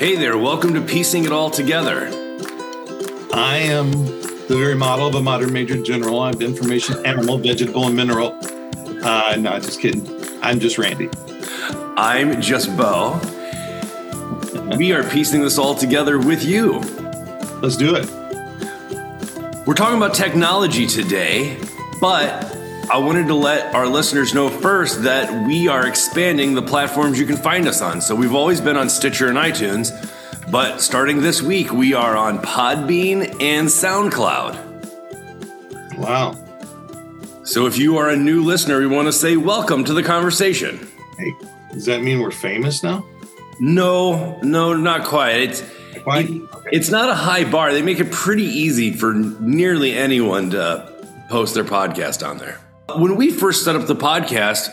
Hey there, welcome to Piecing It All Together. I am the very model of a modern major general. I'm information, animal, vegetable, and mineral. Uh, no, just kidding. I'm just Randy. I'm just Bo. We are piecing this all together with you. Let's do it. We're talking about technology today, but I wanted to let our listeners know first that we are expanding the platforms you can find us on. So we've always been on Stitcher and iTunes, but starting this week, we are on Podbean and SoundCloud. Wow. So if you are a new listener, we want to say welcome to the conversation. Hey, does that mean we're famous now? No, no, not quite. It's it- it's not a high bar. They make it pretty easy for nearly anyone to post their podcast on there. When we first set up the podcast,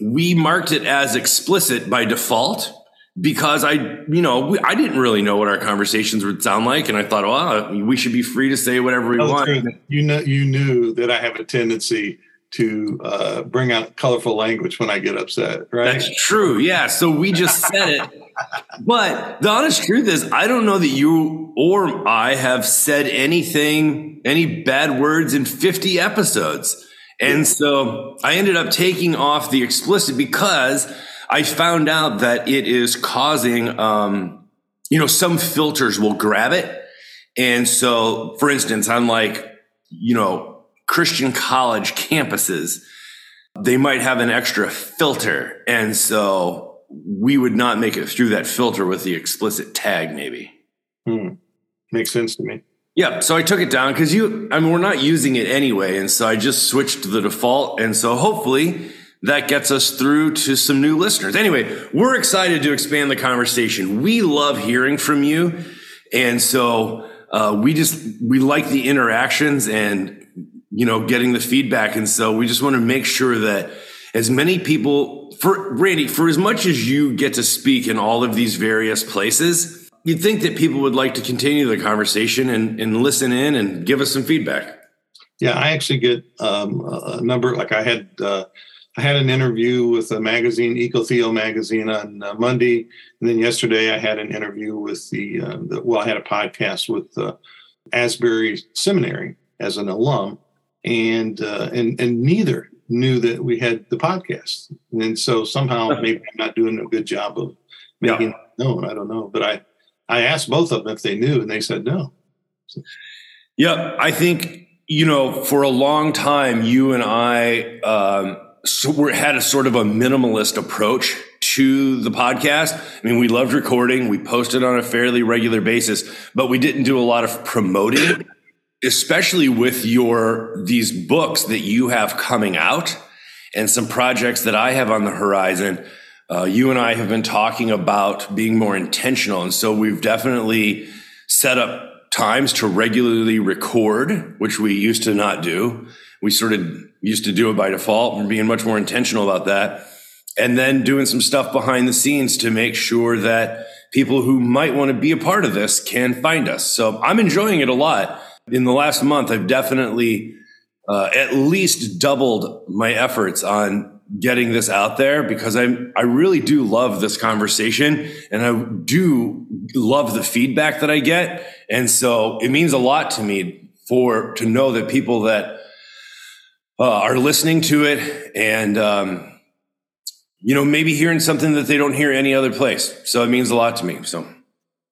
we marked it as explicit by default because I, you know, we, I didn't really know what our conversations would sound like, and I thought, well, we should be free to say whatever we want. You know, you knew that I have a tendency to uh, bring out colorful language when I get upset, right? That's true. Yeah. So we just said it. But the honest truth is, I don't know that you or I have said anything, any bad words in 50 episodes. And so I ended up taking off the explicit because I found out that it is causing, um, you know, some filters will grab it. And so, for instance, on like, you know, Christian college campuses, they might have an extra filter. And so we would not make it through that filter with the explicit tag, maybe. Hmm. Makes sense to me. Yeah. So I took it down because you, I mean, we're not using it anyway. And so I just switched to the default. And so hopefully that gets us through to some new listeners. Anyway, we're excited to expand the conversation. We love hearing from you. And so uh, we just, we like the interactions and, you know, getting the feedback. And so we just want to make sure that as many people, for Randy, for as much as you get to speak in all of these various places, you'd think that people would like to continue the conversation and, and listen in and give us some feedback. Yeah, I actually get um, a number. Like I had, uh, I had an interview with a magazine, EcoTheo magazine, on uh, Monday, and then yesterday I had an interview with the, uh, the well, I had a podcast with uh, Asbury Seminary as an alum, and uh, and and neither knew that we had the podcast, and so somehow maybe I'm not doing a good job of making it known. I don't know, but I I asked both of them if they knew, and they said no. Yep. I think, you know, for a long time, you and I um, so we had a sort of a minimalist approach to the podcast. I mean, we loved recording, we posted on a fairly regular basis, but we didn't do a lot of promoting, especially with your these books that you have coming out and some projects that I have on the horizon. Uh, you and I have been talking about being more intentional. And so we've definitely set up times to regularly record, which we used to not do. We sort of used to do it by default and being much more intentional about that. And then doing some stuff behind the scenes to make sure that people who might want to be a part of this can find us. So I'm enjoying it a lot. In the last month, I've definitely uh, at least doubled my efforts on getting this out there because I I really do love this conversation and I do love the feedback that I get and so it means a lot to me for to know that people that uh, are listening to it and um, you know maybe hearing something that they don't hear any other place so it means a lot to me so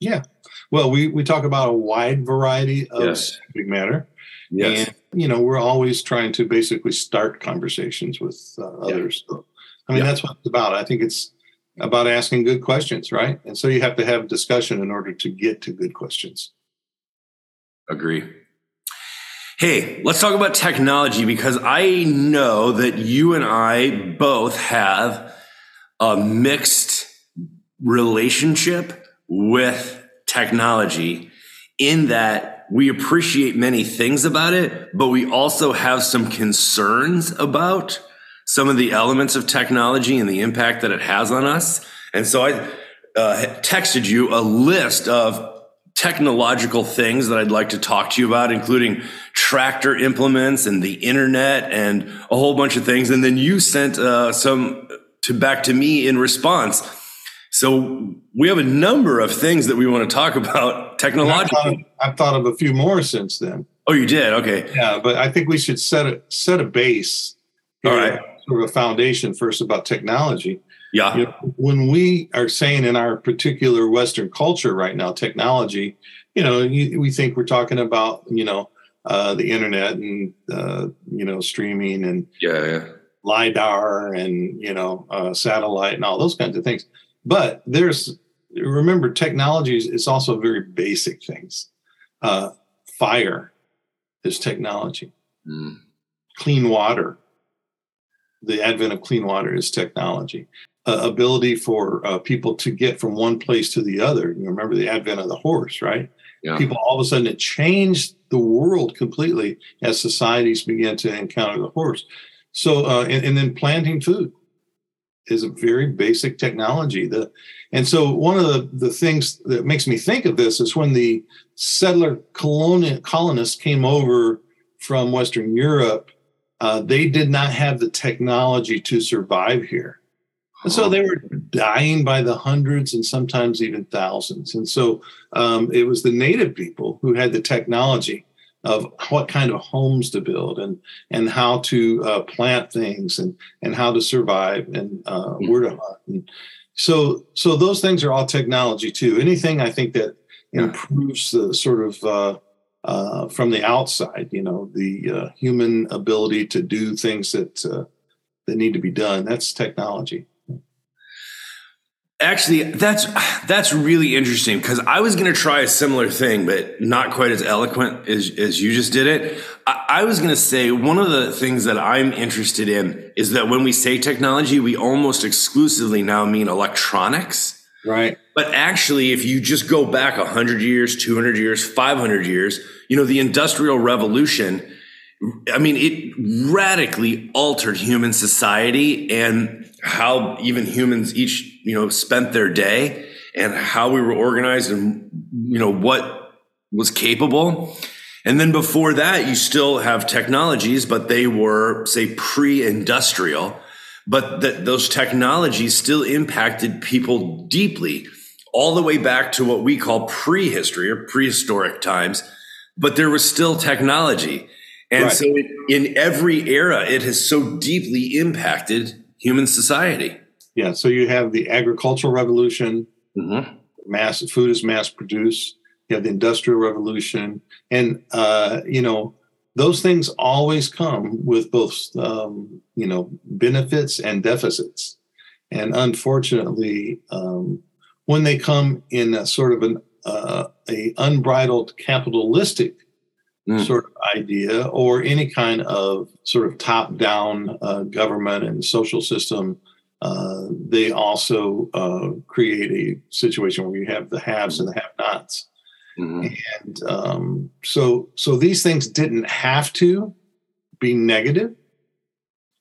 Yeah. Well, we, we talk about a wide variety of Yes. subject matter. yes And, you know, we're always trying to basically start conversations with uh, others. So, I mean, Yeah. that's what it's about. I think it's about asking good questions, right? And so you have to have discussion in order to get to good questions. Agree. Hey, let's talk about technology because I know that you and I both have a mixed relationship with technology in that we appreciate many things about it, but we also have some concerns about some of the elements of technology and the impact that it has on us. And so I uh, texted you a list of technological things that I'd like to talk to you about, including tractor implements and the internet and a whole bunch of things. And then you sent uh, some to back to me in response. So we have a number of things that we want to talk about technologically. I've thought, of, I've thought of a few more since then. Oh, you did? Okay. Yeah, but I think we should set a set a base. All right. Sort of a foundation first about technology. Yeah. You know, when we are saying in our particular Western culture right now, technology, you know, you, we think we're talking about, you know, uh, the internet and, uh, you know, streaming and yeah, yeah. LIDAR and, you know, uh, satellite and all those kinds of things. But there's, remember, technology is it's also very basic things. Uh, fire is technology. Mm. Clean water, the advent of clean water is technology. Uh, ability for uh, people to get from one place to the other. You remember the advent of the horse, right? Yeah. People all of a sudden it changed the world completely as societies began to encounter the horse. So, uh, and, and then planting food is a very basic technology. The, and so one of the, the things that makes me think of this is when the settler colonial, colonists came over from Western Europe, uh, they did not have the technology to survive here. And so they were dying by the hundreds and sometimes even thousands. And so um, it was the native people who had the technology of what kind of homes to build and and how to uh, plant things and and how to survive and uh, where to hunt. And so so those things are all technology too. Anything I think that improves the sort of uh, uh, from the outside, you know, the uh, human ability to do things that uh, that need to be done. That's technology. Actually, that's that's really interesting because I was going to try a similar thing, but not quite as eloquent as, as you just did it. I, I was going to say one of the things that I'm interested in is that when we say technology, we almost exclusively now mean electronics. Right. But actually, if you just go back 100 years, 200 years, 500 years, you know, the Industrial Revolution, I mean, it radically altered human society and how even humans each, you know, spent their day and how we were organized and, you know, what was capable. And then before that, you still have technologies, but they were, say, pre industrial, but that those technologies still impacted people deeply, all the way back to what we call prehistory or prehistoric times. But there was still technology. And right. so in every era, it has so deeply impacted human society. Yeah. So you have the agricultural revolution, mm-hmm. mass food is mass produced. You have the industrial revolution, and uh, you know those things always come with both um, you know benefits and deficits. And unfortunately, um, when they come in a sort of an uh, a unbridled capitalistic mm. sort of idea or any kind of sort of top down uh, government and social system, uh, they also uh, create a situation where you have the haves and the have nots. Mm-hmm. And um, so, so these things didn't have to be negative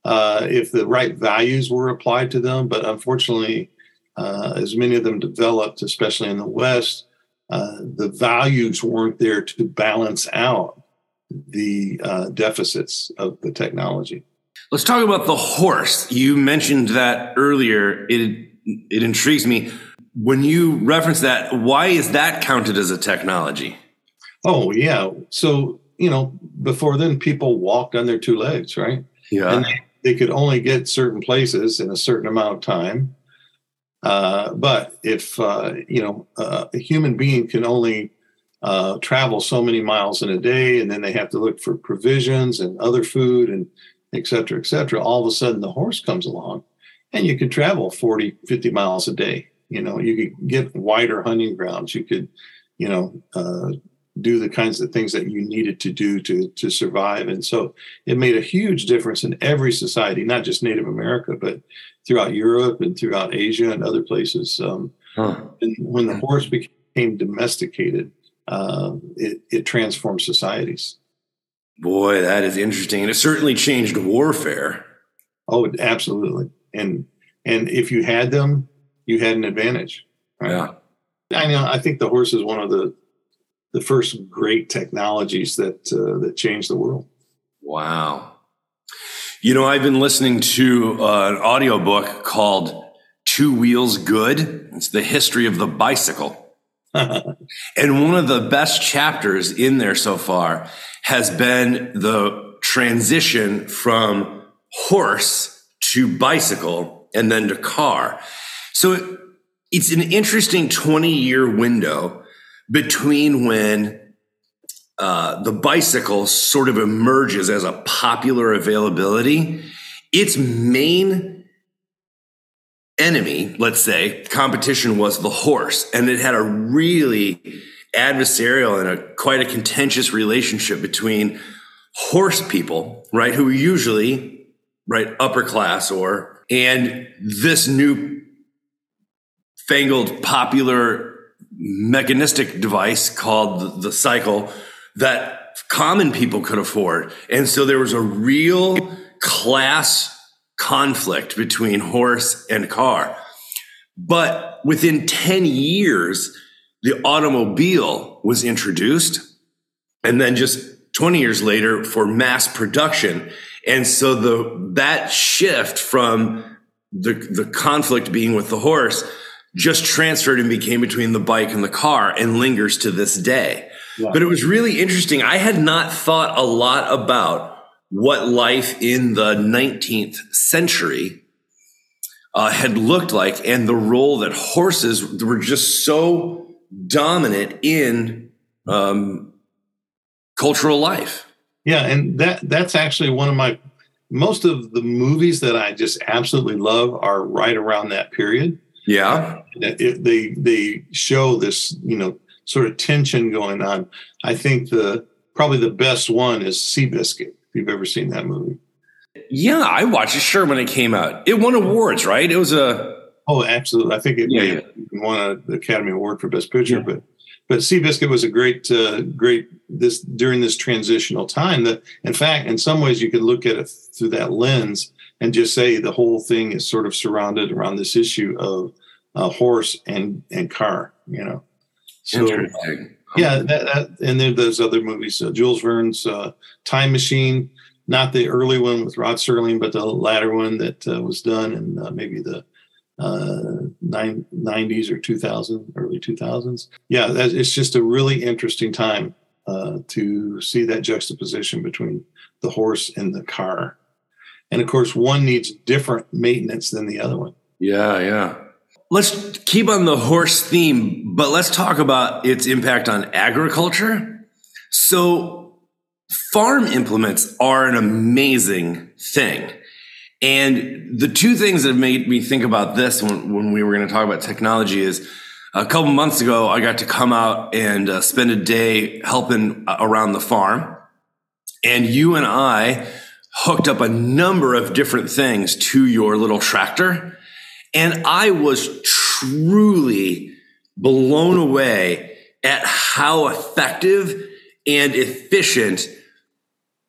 uh, if the right values were applied to them. But unfortunately, uh, as many of them developed, especially in the West, uh, the values weren't there to balance out the uh, deficits of the technology. Let's talk about the horse. You mentioned that earlier. It it intrigues me. When you reference that, why is that counted as a technology? Oh yeah. So you know, before then, people walked on their two legs, right? Yeah. And they, they could only get certain places in a certain amount of time. Uh, but if uh, you know uh, a human being can only uh, travel so many miles in a day, and then they have to look for provisions and other food and et cetera, et cetera. All of a sudden, the horse comes along, and you can travel 40, 50 miles a day. You know, you could get wider hunting grounds. You could, you know, uh, do the kinds of things that you needed to do to to survive. And so it made a huge difference in every society, not just Native America, but throughout Europe and throughout Asia and other places. Um, huh. And when the horse became domesticated, uh, it, it transforms societies. Boy, that is interesting. And it certainly changed warfare. Oh, absolutely. And and if you had them, you had an advantage. Right? Yeah. I know. I think the horse is one of the the first great technologies that uh, that changed the world. Wow. You know, I've been listening to uh, an audiobook called Two Wheels Good. It's the history of the bicycle. and one of the best chapters in there so far has been the transition from horse to bicycle and then to car. So it's an interesting 20 year window between when uh, the bicycle sort of emerges as a popular availability. Its main enemy, let's say, competition was the horse, and it had a really adversarial and a quite a contentious relationship between horse people, right, who are usually right upper class or and this new fangled popular mechanistic device called the cycle that common people could afford. And so there was a real class conflict between horse and car. But within 10 years, the automobile was introduced. And then just 20 years later for mass production. And so the, that shift from the, the conflict being with the horse just transferred and became between the bike and the car and lingers to this day. But it was really interesting. I had not thought a lot about what life in the 19th century uh, had looked like and the role that horses were just so dominant in um, cultural life. Yeah, and that that's actually one of my most of the movies that I just absolutely love are right around that period. Yeah, it, they they show this you know sort of tension going on. I think the probably the best one is Seabiscuit. If you've ever seen that movie. Yeah, I watched it sure when it came out. It won awards, right? It was a Oh, absolutely. I think it yeah, yeah. won the Academy Award for Best Picture, yeah. but but Seabiscuit was a great uh, great this during this transitional time that in fact in some ways you could look at it through that lens and just say the whole thing is sort of surrounded around this issue of uh, horse and and car, you know. So, yeah, that, that, and then there's other movies. Uh, Jules Verne's uh, Time Machine, not the early one with Rod Serling, but the latter one that uh, was done in uh, maybe the uh, 90s or 2000, early 2000s. Yeah, that, it's just a really interesting time uh, to see that juxtaposition between the horse and the car. And of course, one needs different maintenance than the other one. Yeah, yeah. Let's keep on the horse theme, but let's talk about its impact on agriculture. So, farm implements are an amazing thing. And the two things that made me think about this when, when we were going to talk about technology is a couple months ago, I got to come out and uh, spend a day helping uh, around the farm. And you and I hooked up a number of different things to your little tractor. And I was truly blown away at how effective and efficient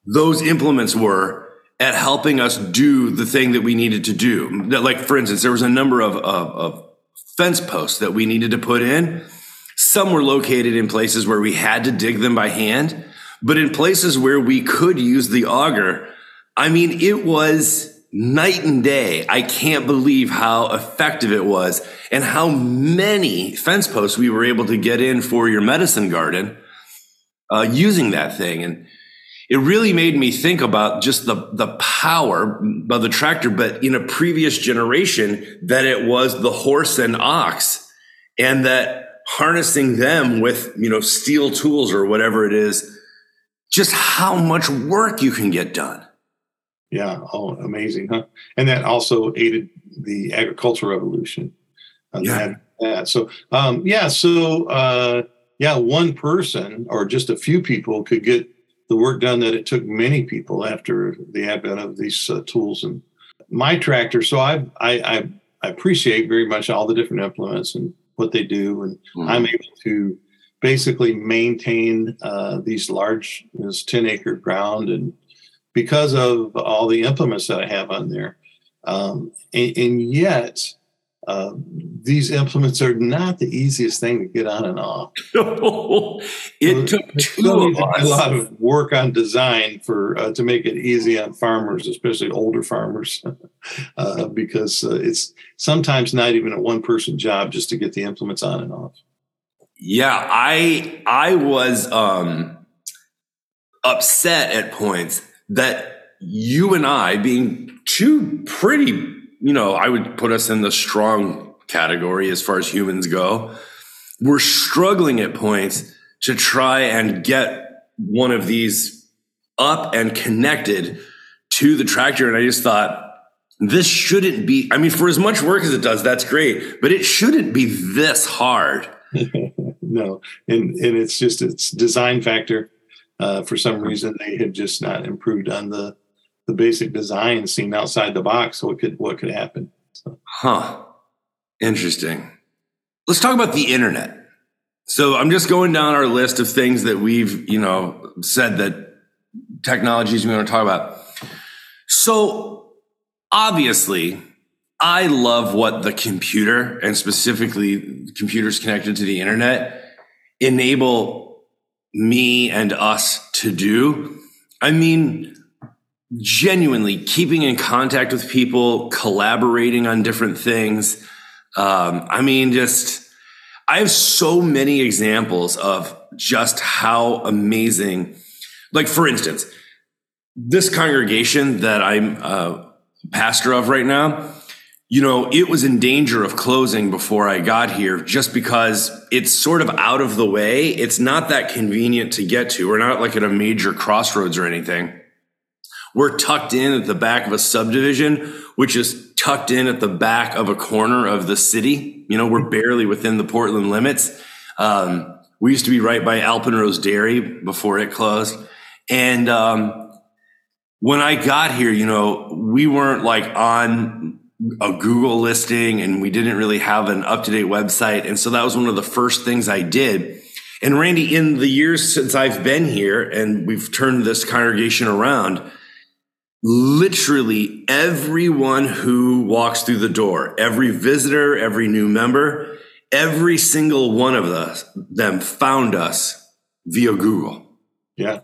those implements were at helping us do the thing that we needed to do. Like, for instance, there was a number of, of, of fence posts that we needed to put in. Some were located in places where we had to dig them by hand, but in places where we could use the auger, I mean, it was night and day. I can't believe how effective it was and how many fence posts we were able to get in for your medicine garden uh, using that thing. And it really made me think about just the, the power of the tractor, but in a previous generation that it was the horse and ox and that harnessing them with, you know, steel tools or whatever it is, just how much work you can get done. Yeah. Oh, amazing, huh? And that also aided the agricultural revolution. Uh, yeah. That, So, um, yeah. So, uh, yeah, one person or just a few people could get the work done that it took many people after the advent of these uh, tools. And my tractor, so I, I, I appreciate very much all the different implements and what they do, and mm-hmm. I'm able to basically maintain uh, these large, this 10 acre ground and because of all the implements that I have on there. Um, and, and, yet, uh, these implements are not the easiest thing to get on and off. it took two of us. a lot of work on design for uh, to make it easy on farmers, especially older farmers, uh, because uh, it's sometimes not even a one person job just to get the implements on and off. Yeah, I I was um, upset at points that you and I, being two pretty, you know, I would put us in the strong category as far as humans go, we're struggling at points to try and get one of these up and connected to the tractor. And I just thought, this shouldn't be, I mean, for as much work as it does, that's great, but it shouldn't be this hard. no. And, and it's just, it's design factor. Uh, for some reason, they had just not improved on the, the basic design seen outside the box. So what could, what could happen? So. Huh. Interesting. Let's talk about the internet. So I'm just going down our list of things that we've, you know, said that technologies we want to talk about. So obviously, I love what the computer and specifically computers connected to the internet enable me and us to do. I mean, genuinely keeping in contact with people, collaborating on different things um, I mean, just I have so many examples of just how amazing. Like, for instance, this congregation that I'm a pastor of right now, you know, it was in danger of closing before I got here just because it's sort of out of the way. It's not that convenient to get to. We're not like at a major crossroads or anything. We're tucked in at the back of a subdivision, which is tucked in at the back of a corner of the city. You know, we're barely within the Portland limits. Um, we used to be right by Alpenrose Dairy before it closed. And um, when I got here, you know, we weren't like on a Google listing and we didn't really have an up to date website. And so that was one of the first things I did. And Randy, in the years since I've been here and we've turned this congregation around, literally everyone who walks through the door, every visitor, every new member, every single one of us, them found us via Google. Yeah.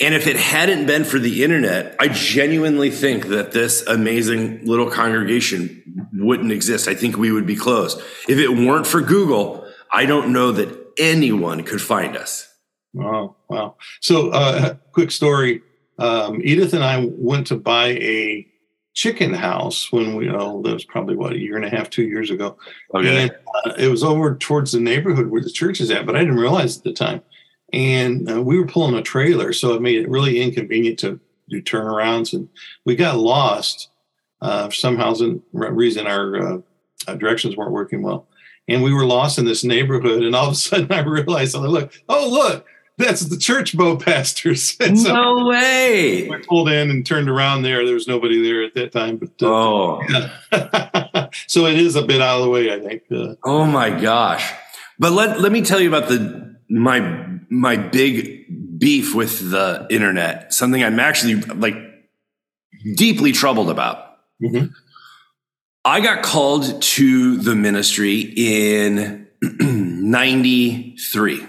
And if it hadn't been for the internet, I genuinely think that this amazing little congregation wouldn't exist. I think we would be closed. If it weren't for Google, I don't know that anyone could find us. Wow. Wow. So, uh, quick story um, Edith and I went to buy a chicken house when we oh that was probably what a year and a half two years ago okay. and uh, it was over towards the neighborhood where the church is at but i didn't realize at the time and uh, we were pulling a trailer so it made it really inconvenient to do turnarounds and we got lost uh, for some housing reason our, uh, our directions weren't working well and we were lost in this neighborhood and all of a sudden i realized i look oh look that's the church Bo pastors. so no way. I pulled in and turned around there. There was nobody there at that time. But uh, oh, yeah. so it is a bit out of the way, I think. Uh, oh my gosh! But let let me tell you about the my my big beef with the internet. Something I'm actually like deeply troubled about. Mm-hmm. I got called to the ministry in '93.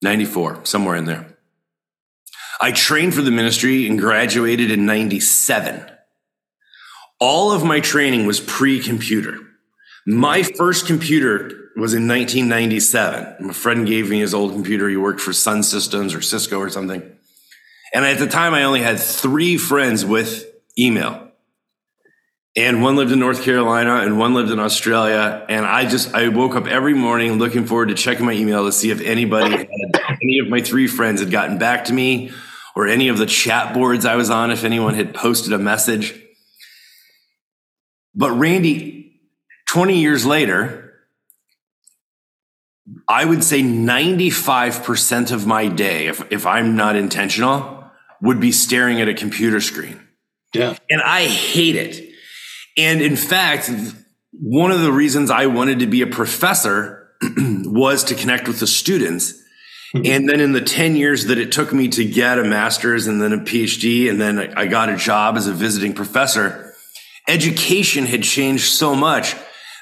94, somewhere in there. I trained for the ministry and graduated in 97. All of my training was pre computer. My first computer was in 1997. My friend gave me his old computer. He worked for Sun Systems or Cisco or something. And at the time, I only had three friends with email and one lived in North Carolina and one lived in Australia. And I just I woke up every morning looking forward to checking my email to see if anybody had, any of my three friends had gotten back to me or any of the chat boards I was on if anyone had posted a message. But Randy, 20 years later, I would say 95% of my day, if, if I'm not intentional, would be staring at a computer screen. Yeah. And I hate it and in fact, one of the reasons I wanted to be a professor was to connect with the students. Mm-hmm. And then in the 10 years that it took me to get a master's and then a PhD, and then I got a job as a visiting professor, education had changed so much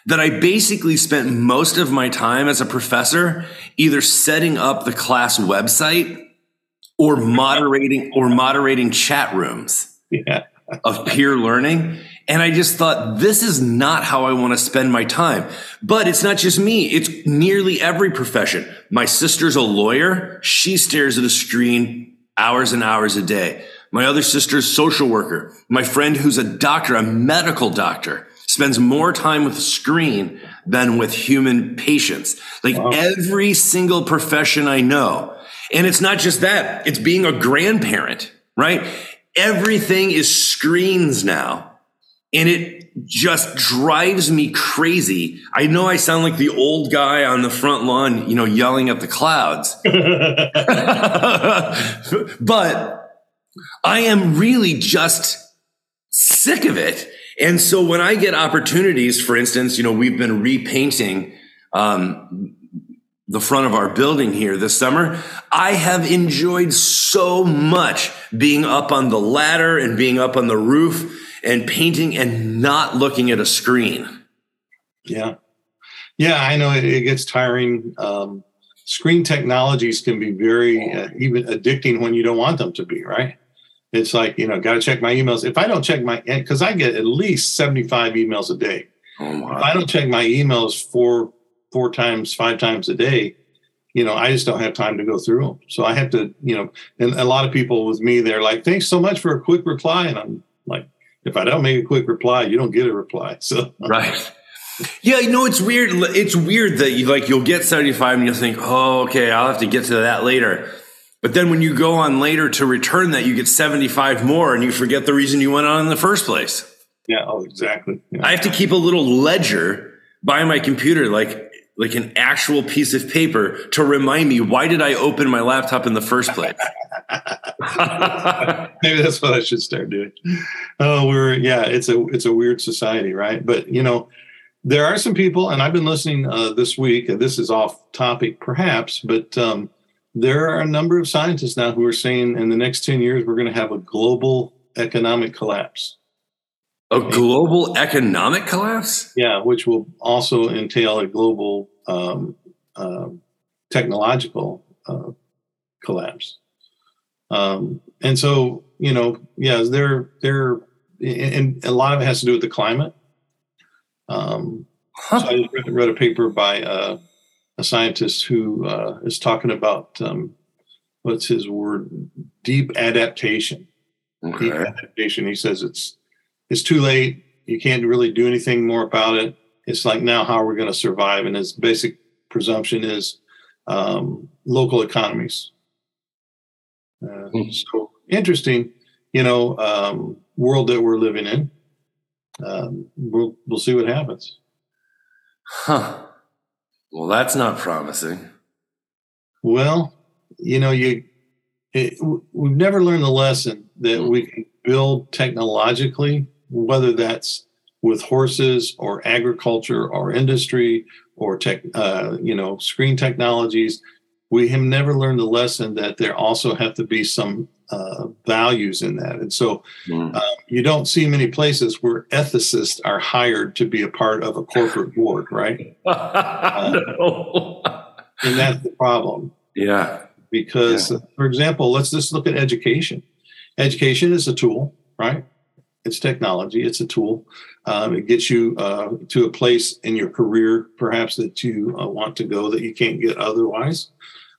that I basically spent most of my time as a professor either setting up the class website or moderating or moderating chat rooms Yeah. of peer learning. And I just thought, this is not how I want to spend my time. But it's not just me. It's nearly every profession. My sister's a lawyer. She stares at a screen hours and hours a day. My other sister's social worker. My friend who's a doctor, a medical doctor, spends more time with a screen than with human patients. Like Wow. every single profession I know. And it's not just that. It's being a grandparent, right? Everything is screens now. And it just drives me crazy. I know I sound like the old guy on the front lawn, you know, yelling at the clouds. but I am really just sick of it. And so when I get opportunities, for instance, you know, we've been repainting um, the front of our building here this summer. I have enjoyed so much being up on the ladder and being up on the roof and painting and not looking at a screen. Yeah. Yeah, I know it, it gets tiring. Um, screen technologies can be very uh, even addicting when you don't want them to be, right? It's like, you know, got to check my emails. If I don't check my, eh, because I get at least 75 emails a day. Oh If I don't check my emails four, four times, five times a day, you know, I just don't have time to go through them. So I have to, you know, and a lot of people with me, they're like, thanks so much for a quick reply. And I'm like, if I don't make a quick reply, you don't get a reply. So, Right. Yeah, you know it's weird. It's weird that you like you'll get 75 and you'll think, "Oh, okay, I'll have to get to that later." But then when you go on later to return that, you get 75 more and you forget the reason you went on in the first place. yeah, oh, exactly. Yeah. I have to keep a little ledger by my computer like like an actual piece of paper to remind me why did I open my laptop in the first place? Maybe that's what I should start doing. Oh, we're yeah, it's a it's a weird society, right? But you know, there are some people, and I've been listening uh, this week. This is off topic, perhaps, but um, there are a number of scientists now who are saying in the next ten years we're going to have a global economic collapse. a global economic collapse? Yeah, which will also entail a global um, um technological uh, collapse. Um, and so, you know, yeah, they're they're and a lot of it has to do with the climate. Um, so I just read, read a paper by uh, a scientist who uh, is talking about um, what's his word? Deep adaptation. Deep adaptation. He says it's it's too late. You can't really do anything more about it. It's like now, how are we going to survive? And his basic presumption is um, local economies. Uh, Hmm. so interesting, you know, um, world that we're living in. Um, we'll we'll see what happens. Huh. Well, that's not promising. Well, you know, you it, we've never learned the lesson that we can build technologically, whether that's with horses or agriculture or industry or tech, uh, you know, screen technologies. We have never learned the lesson that there also have to be some uh, values in that, and so Hmm. um, you don't see many places where ethicists are hired to be a part of a corporate board, right? No. And that's the problem. yeah. because for example let's just look at education education is a tool right it's technology it's a tool um, it gets you uh, to a place in your career perhaps that you uh, want to go that you can't get otherwise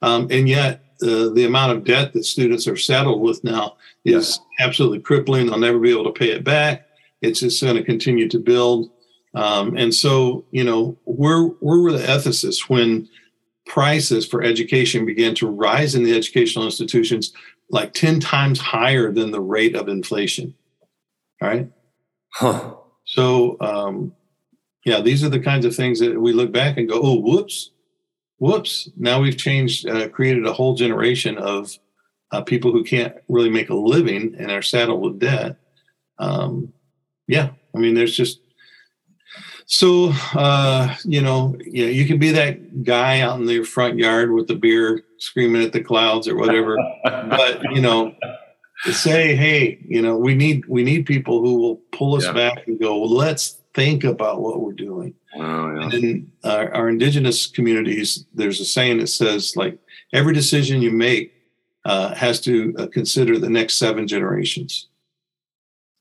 um, and yet uh, the amount of debt that students are saddled with now is absolutely crippling they'll never be able to pay it back it's just going to continue to build um, and so you know where where were the ethicists when prices for education began to rise in the educational institutions like 10 times higher than the rate of inflation. All right. Huh. So, um, yeah, these are the kinds of things that we look back and go, oh, whoops, whoops. Now we've changed, uh, created a whole generation of uh, people who can't really make a living and are saddled with debt. Um, yeah, I mean, there's just so uh, you know, yeah, you can be that guy out in the front yard with the beer, screaming at the clouds or whatever. but you know, to say, hey, you know, we need we need people who will pull us Yeah. back and go, well, let's think about what we're doing. Oh, yeah. And in our, our indigenous communities, there's a saying that says, like, every decision you make uh, has to uh, consider the next seven generations,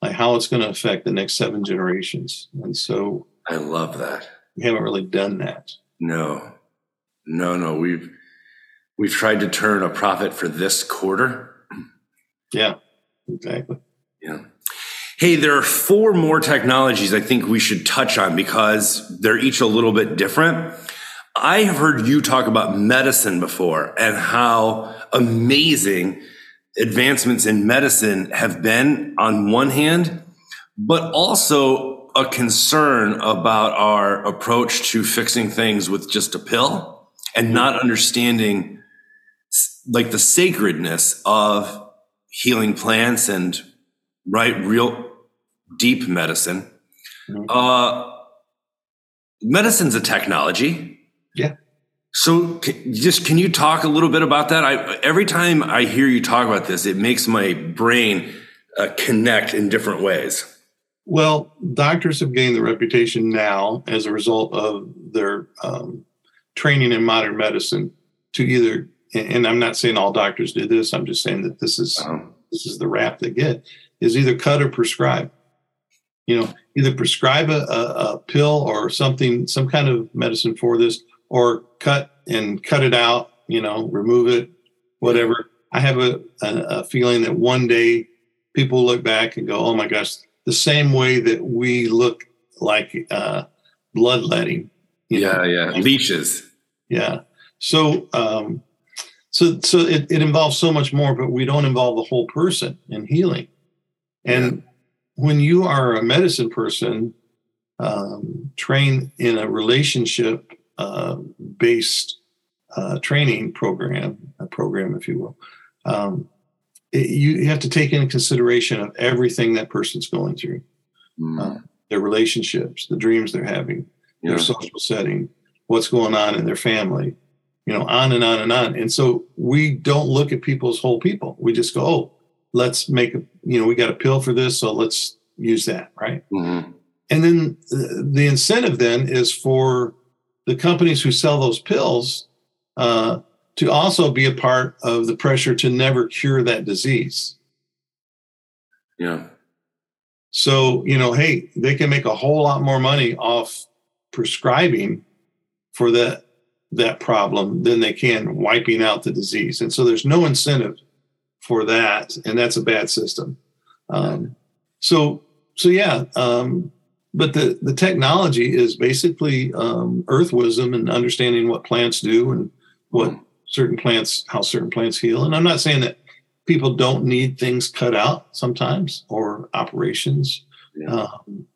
like how it's going to affect the next seven generations. And so I love that. we haven't really done that. No, no, no. We've we've tried to turn a profit for this quarter. Yeah, exactly. Yeah. Hey, there are four more technologies I think we should touch on because they're each a little bit different. I have heard you talk about medicine before and how amazing advancements in medicine have been on one hand, but also a concern about our approach to fixing things with just a pill and not understanding like the sacredness of healing plants and right real deep medicine. Mhm. Uh, medicine's a technology. Yeah. So c- just can you talk a little bit about that? I every time I hear you talk about this, it makes my brain uh, connect in different ways. Well, doctors have gained the reputation now as a result of their um, training in modern medicine to either, and I'm not saying all doctors do this. I'm just saying that this is Um, this is the rap they get is either cut or prescribe. You know, either prescribe a, a, a pill or something, some kind of medicine for this, or cut and cut it out. You know, remove it, whatever. I have a, a, a feeling that one day people look back and go, "Oh my gosh!" The same way that we look like uh, bloodletting. you know, yeah, yeah, leeches. yeah. So, um, so, so it, it involves so much more, but we don't involve the whole person in healing. And when you are a medicine person, um, trained in a relationship uh, based uh, training program, a program, if you will, um, it, you have to take into consideration of everything that person's going through, Mm, Uh, their relationships, the dreams they're having, yeah. their social setting, what's going on in their family, you know, on and on and on. And so we don't look at people as whole people. We just go, oh, let's make a, you know, we got a pill for this, so let's use that, right? Mhm. And then uh, the incentive then is for the companies who sell those pills uh, to also be a part of the pressure to never cure that disease. yeah. So, you know, hey, they can make a whole lot more money off prescribing for that that problem than they can wiping out the disease. And so there's no incentive for that, and that's a bad system. Um, so, so yeah, um, but the the technology is basically um, earth wisdom and understanding what plants do and what Mm. certain plants, how certain plants heal. And I'm not saying that people don't need things cut out sometimes or operations. Yeah. Um,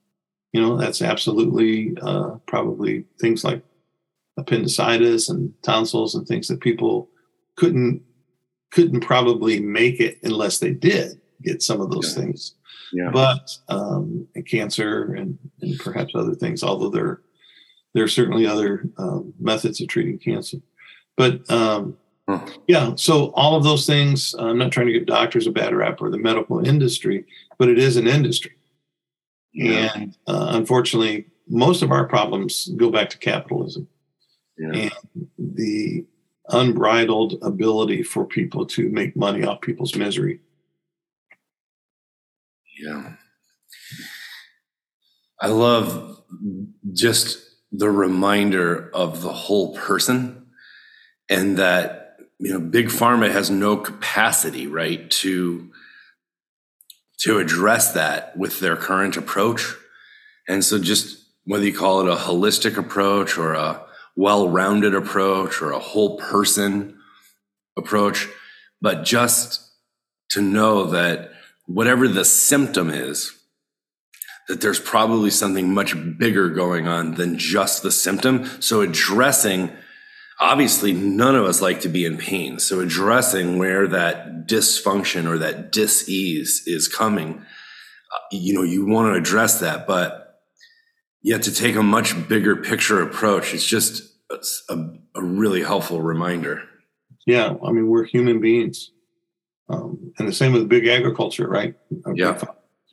you know, that's absolutely uh, probably things like appendicitis and tonsils and things that people couldn't couldn't probably make it unless they did get some of those Yeah. things. Yeah. But um, and cancer and, and perhaps other things, although there there are certainly other um, methods of treating cancer. But um, Huh. yeah, so all of those things. I'm not trying to give doctors a bad rap or the medical industry, but it is an industry. Yeah. And uh, unfortunately, most of our problems go back to capitalism Yeah. and the unbridled ability for people to make money off people's misery. Yeah. I love just the reminder of the whole person and that, you know, big pharma has no capacity, right, to to address that with their current approach. And so just whether you call it a holistic approach or a well-rounded approach or a whole person approach, but just to know that whatever the symptom is, that there's probably something much bigger going on than just the symptom. So addressing, obviously, none of us like to be in pain. So addressing where that dysfunction or that dis-ease is coming, uh, you know, you want to address that, but yet to take a much bigger picture approach, it's just a, a really helpful reminder. Yeah, I mean, we're human beings. Um, and the same with big agriculture, right? Yeah.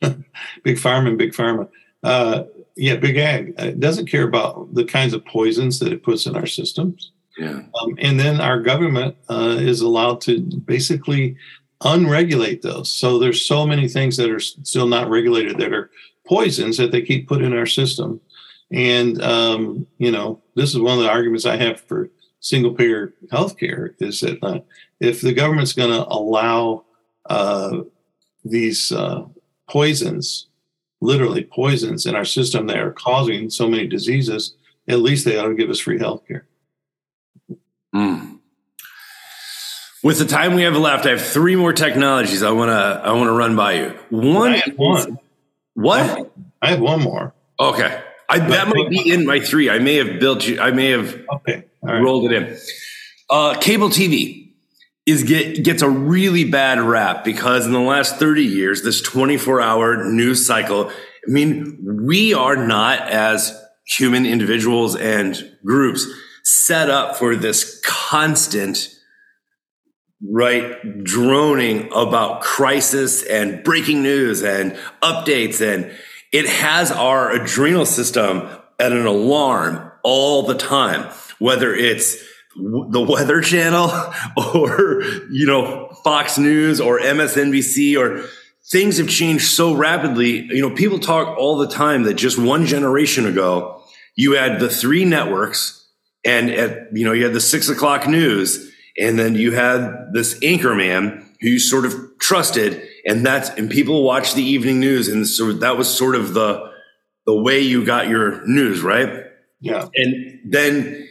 Big, farm, big farm and big pharma. Uh, yeah, big ag uh, doesn't care about the kinds of poisons that it puts in our systems. Yeah. Um, and then our government uh, is allowed to basically unregulate those. So there's so many things that are still not regulated that are poisons that they keep put in our system. And um, you know, this is one of the arguments I have for single payer healthcare is that uh, if the government's going to allow uh, these uh, poisons, literally poisons in our system that are causing so many diseases, at least they ought to give us free healthcare. Mm. With the time we have left, I have three more technologies I want to I want to run by you. One, one. What? I have one more. Okay, I, that might be in my three. I may have built you. I may have Okay. Right. rolled it in. Uh, cable TV is get gets a really bad rap because in the last 30 years, this 24 hour news cycle, I mean, we are not as human individuals and groups set up for this constant right droning about crisis and breaking news and updates and it has our adrenal system at an alarm all the time whether it's the weather channel or you know fox news or msnbc or things have changed so rapidly. You know people talk all the time that just one generation ago you had the three networks and at you know you had the six o'clock news and then you had this anchor man who you sort of trusted and that's and people watch the evening news and so that was sort of the the way you got your news right Yeah. and then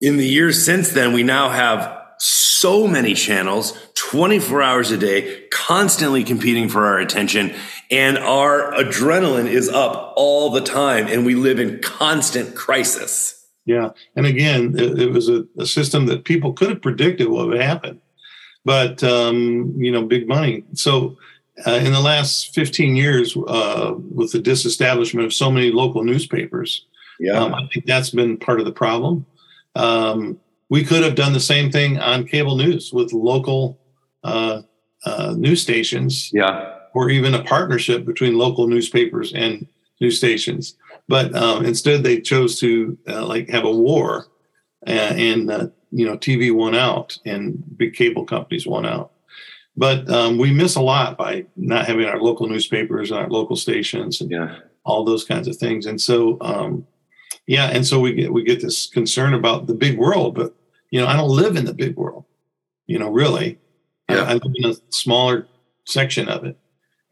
in the years since then we now have so many channels 24 hours a day constantly competing for our attention and our adrenaline is up all the time and we live in constant crisis Yeah. And again, it, it was a, a system that people could have predicted what would happen, but, um, you know, big money. So uh, in the last 15 years, uh, with the disestablishment of so many local newspapers, um, I think that's been part of the problem. Um, we could have done the same thing on cable news with local uh, uh, news stations yeah or even a partnership between local newspapers and news stations. But um, instead, they chose to uh, like have a war, and, and uh, you know, TV won out, and big cable companies won out. But um, we miss a lot by not having our local newspapers and our local stations and yeah all those kinds of things. And so, um, yeah, and so we get we get this concern about the big world, but you know, I don't live in the big world. You know, really, I- I, live in a smaller section of it,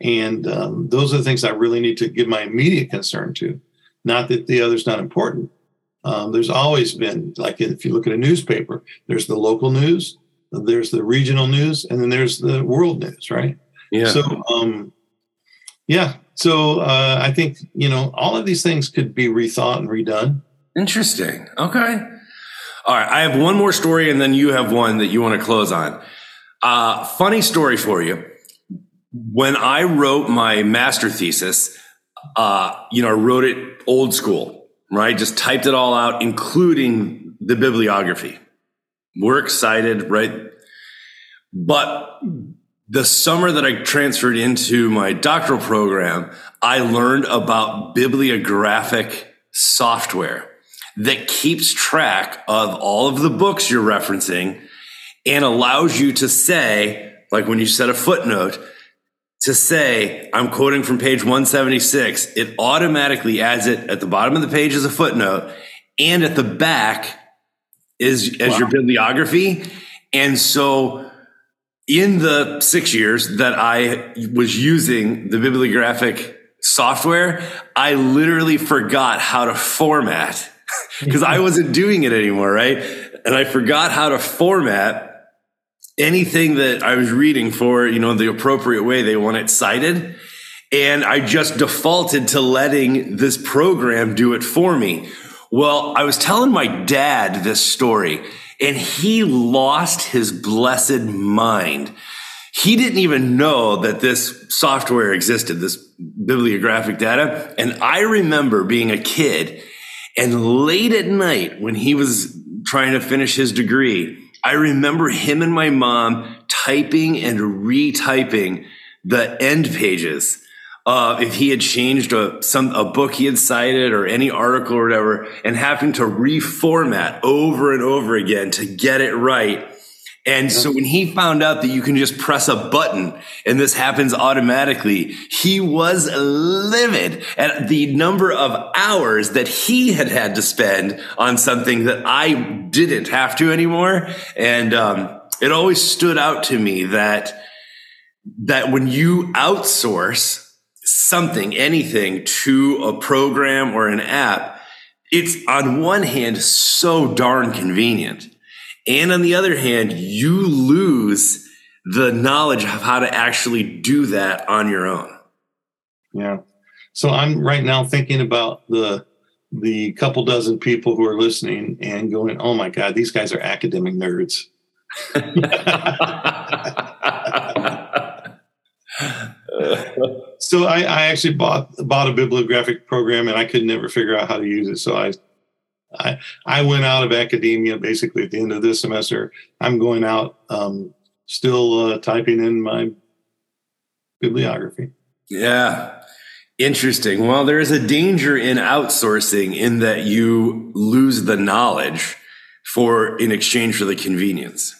and um, those are the things I really need to give my immediate concern to. Not that the other's not important. Um, there's always been, like if you look at a newspaper, there's the local news, there's the regional news, and then there's the world news, right? yeah So, um, yeah. So uh, I think you know all of these things could be rethought and redone. Interesting. Okay. All right. I have one more story, and then you have one that you want to close on. Uh, funny story for you. When I wrote my master thesis, uh, you know, I wrote it old school, right? Just typed it all out, including the bibliography. We're excited, right? But the summer that I transferred into my doctoral program, I learned about bibliographic software that keeps track of all of the books you're referencing and allows you to say, like when you set a footnote, to say, I'm quoting from page 176, it automatically adds it at the bottom of the page as a footnote and at the back is as your bibliography. And so in the six years that I was using the bibliographic software, I literally forgot how to format because I wasn't doing it anymore, right? And I forgot how to format anything that I was reading for, you know, the appropriate way they want it cited. And I just defaulted to letting this program do it for me. Well, I was telling my dad this story and he lost his blessed mind. He didn't even know that this software existed, this bibliographic data. And I remember being a kid and late at night when he was trying to finish his degree, I remember him and my mom typing and retyping the end pages uh, if he had changed a some a book he had cited or any article or whatever, and having to reformat over and over again to get it right. And so when he found out that you can just press a button and this happens automatically, he was livid at the number of hours that he had had to spend on something that I didn't have to anymore. And um, it always stood out to me that that when you outsource something, anything to a program or an app, it's on one hand so darn convenient. And on the other hand, you lose the knowledge of how to actually do that on your own. Yeah. So I'm right now thinking about the the couple dozen people who are listening and going, "Oh my God, these guys are academic nerds." so I, I, actually bought bought a bibliographic program and I could never figure out how to use it. So I, I I went out of academia basically at the end of this semester. I'm going out um, still uh, typing in my bibliography. Yeah. Interesting. Well, there is a danger in outsourcing in that you lose the knowledge for in exchange for the convenience.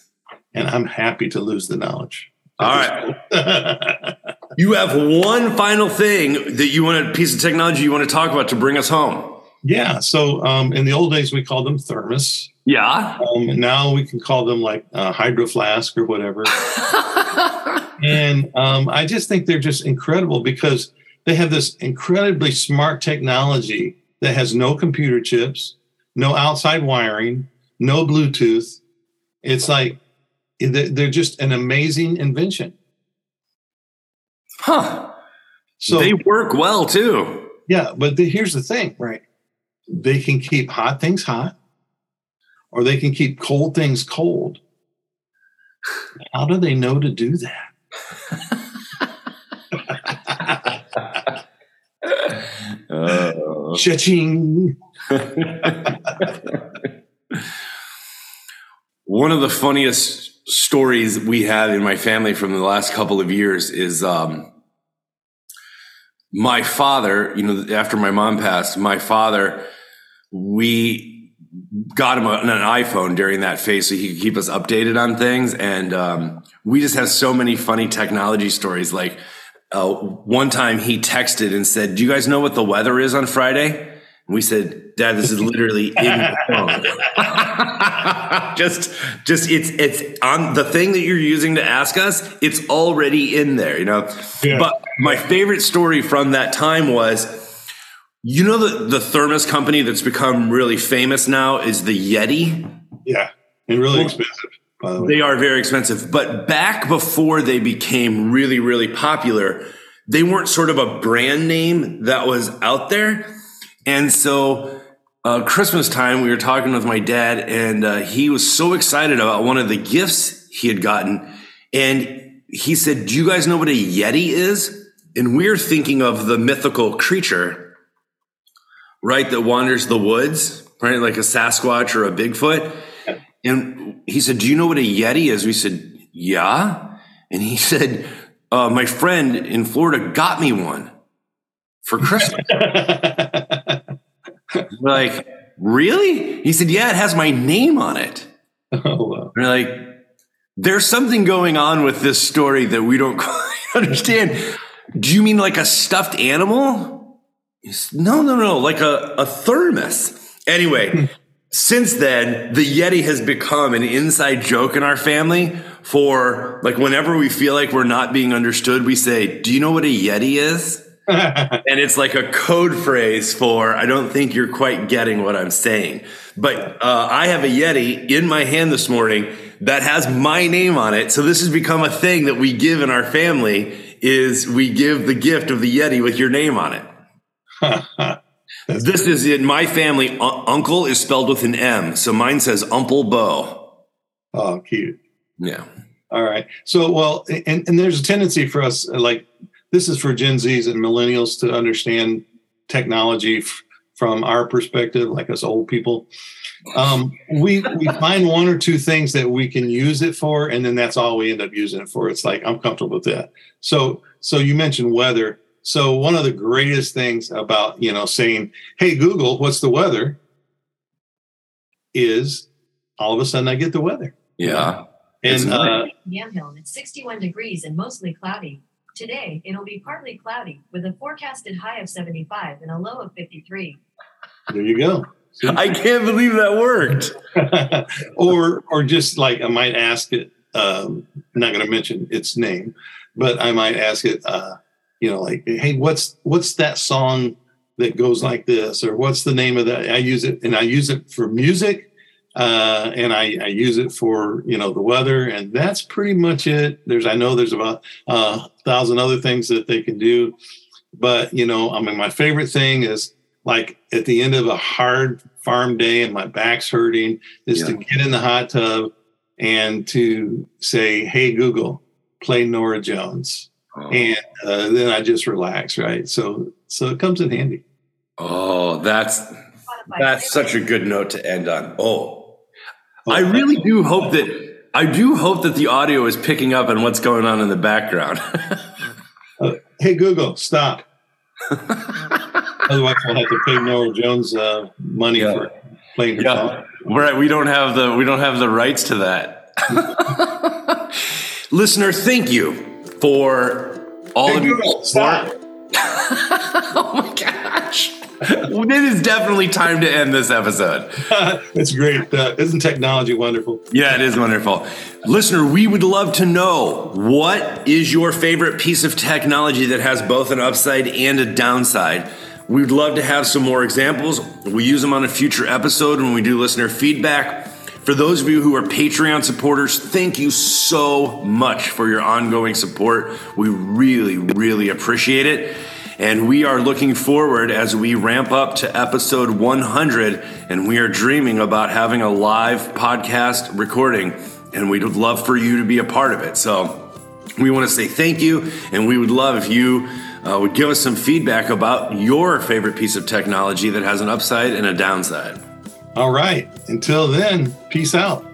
And I'm happy to lose the knowledge. All right. you have one final thing that you want a piece of technology you want to talk about to bring us home. Yeah. So um, in the old days, we called them thermos. Yeah. Um, now we can call them like uh, hydro flask or whatever. and um, I just think they're just incredible because they have this incredibly smart technology that has no computer chips, no outside wiring, no Bluetooth. It's like they're just an amazing invention. Huh. So they work well too. Yeah, but the, here's the thing, right? They can keep hot things hot, or they can keep cold things cold. How do they know to do that? uh, Cha-ching. One of the funniest stories we had in my family from the last couple of years is um, my father, you know, after my mom passed, my father, we got him an iPhone during that phase so he could keep us updated on things. And um, we just have so many funny technology stories. Like uh, one time he texted and said, Do you guys know what the weather is on Friday? And we said, Dad, this is literally in the phone. just, just it's it's on the thing that you're using to ask us. It's already in there, you know. Yeah. But my favorite story from that time was, you know, the the thermos company that's become really famous now is the Yeti. Yeah, and really expensive. The they are very expensive, but back before they became really, really popular, they weren't sort of a brand name that was out there and so uh, Christmas time, we were talking with my dad, and uh, he was so excited about one of the gifts he had gotten. And he said, Do you guys know what a Yeti is? And we're thinking of the mythical creature, right, that wanders the woods, right, like a Sasquatch or a Bigfoot. And he said, Do you know what a Yeti is? We said, Yeah. And he said, uh, My friend in Florida got me one for Christmas. Like, really? He said, yeah, it has my name on it. Oh, wow. We're like, there's something going on with this story that we don't quite understand. Do you mean like a stuffed animal? No, no, no, like a, a thermos. Anyway, since then, the Yeti has become an inside joke in our family for like whenever we feel like we're not being understood, we say, Do you know what a Yeti is? and it's like a code phrase for I don't think you're quite getting what I'm saying. But uh, I have a Yeti in my hand this morning that has my name on it. So this has become a thing that we give in our family is we give the gift of the Yeti with your name on it. this is in my family. Uh, uncle is spelled with an M, so mine says Uncle Bo. Oh, cute. Yeah. All right. So, well, and, and there's a tendency for us, like this is for Gen Zs and millennials to understand technology f- from our perspective, like us old people. Um, we we find one or two things that we can use it for, and then that's all we end up using it for. It's like I'm comfortable with that. So so you mentioned weather. So one of the greatest things about you know saying, "Hey Google, what's the weather?" is all of a sudden I get the weather. Yeah. And uh, Yamhill, it's 61 degrees and mostly cloudy. Today, it'll be partly cloudy with a forecasted high of 75 and a low of 53. there you go. I can't believe that worked. or or just like I might ask it. Um, I'm not going to mention its name, but I might ask it. Uh, you know, like, hey, what's what's that song that goes like this, or what's the name of that? I use it, and I use it for music, uh, and I, I use it for you know the weather, and that's pretty much it. There's I know there's about uh, a thousand other things that they can do, but you know, I mean, my favorite thing is like at the end of a hard farm day and my back's hurting is to get in the hot tub and to say, "Hey Google, play Norah Jones," and uh, then I just relax, right? So so it comes in handy. Oh, that's that's such a good note to end on. Oh, I really do hope that I do hope that the audio is picking up on what's going on in the background. Hey Google, stop. Otherwise, we'll have to pay Norah Jones uh, money Yeah. for playing her Yeah. song. right, we don't have the we don't have the rights to that. Listener, thank you for all Hey of your Google, support. stop. Oh my gosh. it is definitely time to end this episode. That's great. Uh, isn't technology wonderful? Yeah, it is wonderful. Listener, we would love to know what is your favorite piece of technology that has both an upside and a downside. We'd love to have some more examples. We use them on a future episode when we do listener feedback. For those of you who are Patreon supporters, thank you so much for your ongoing support. We really, really appreciate it. And we are looking forward as we ramp up to episode 100. And we are dreaming about having a live podcast recording. And we'd love for you to be a part of it. So we want to say thank you. And we would love if you uh, would give us some feedback about your favorite piece of technology that has an upside and a downside. All right. Until then, peace out.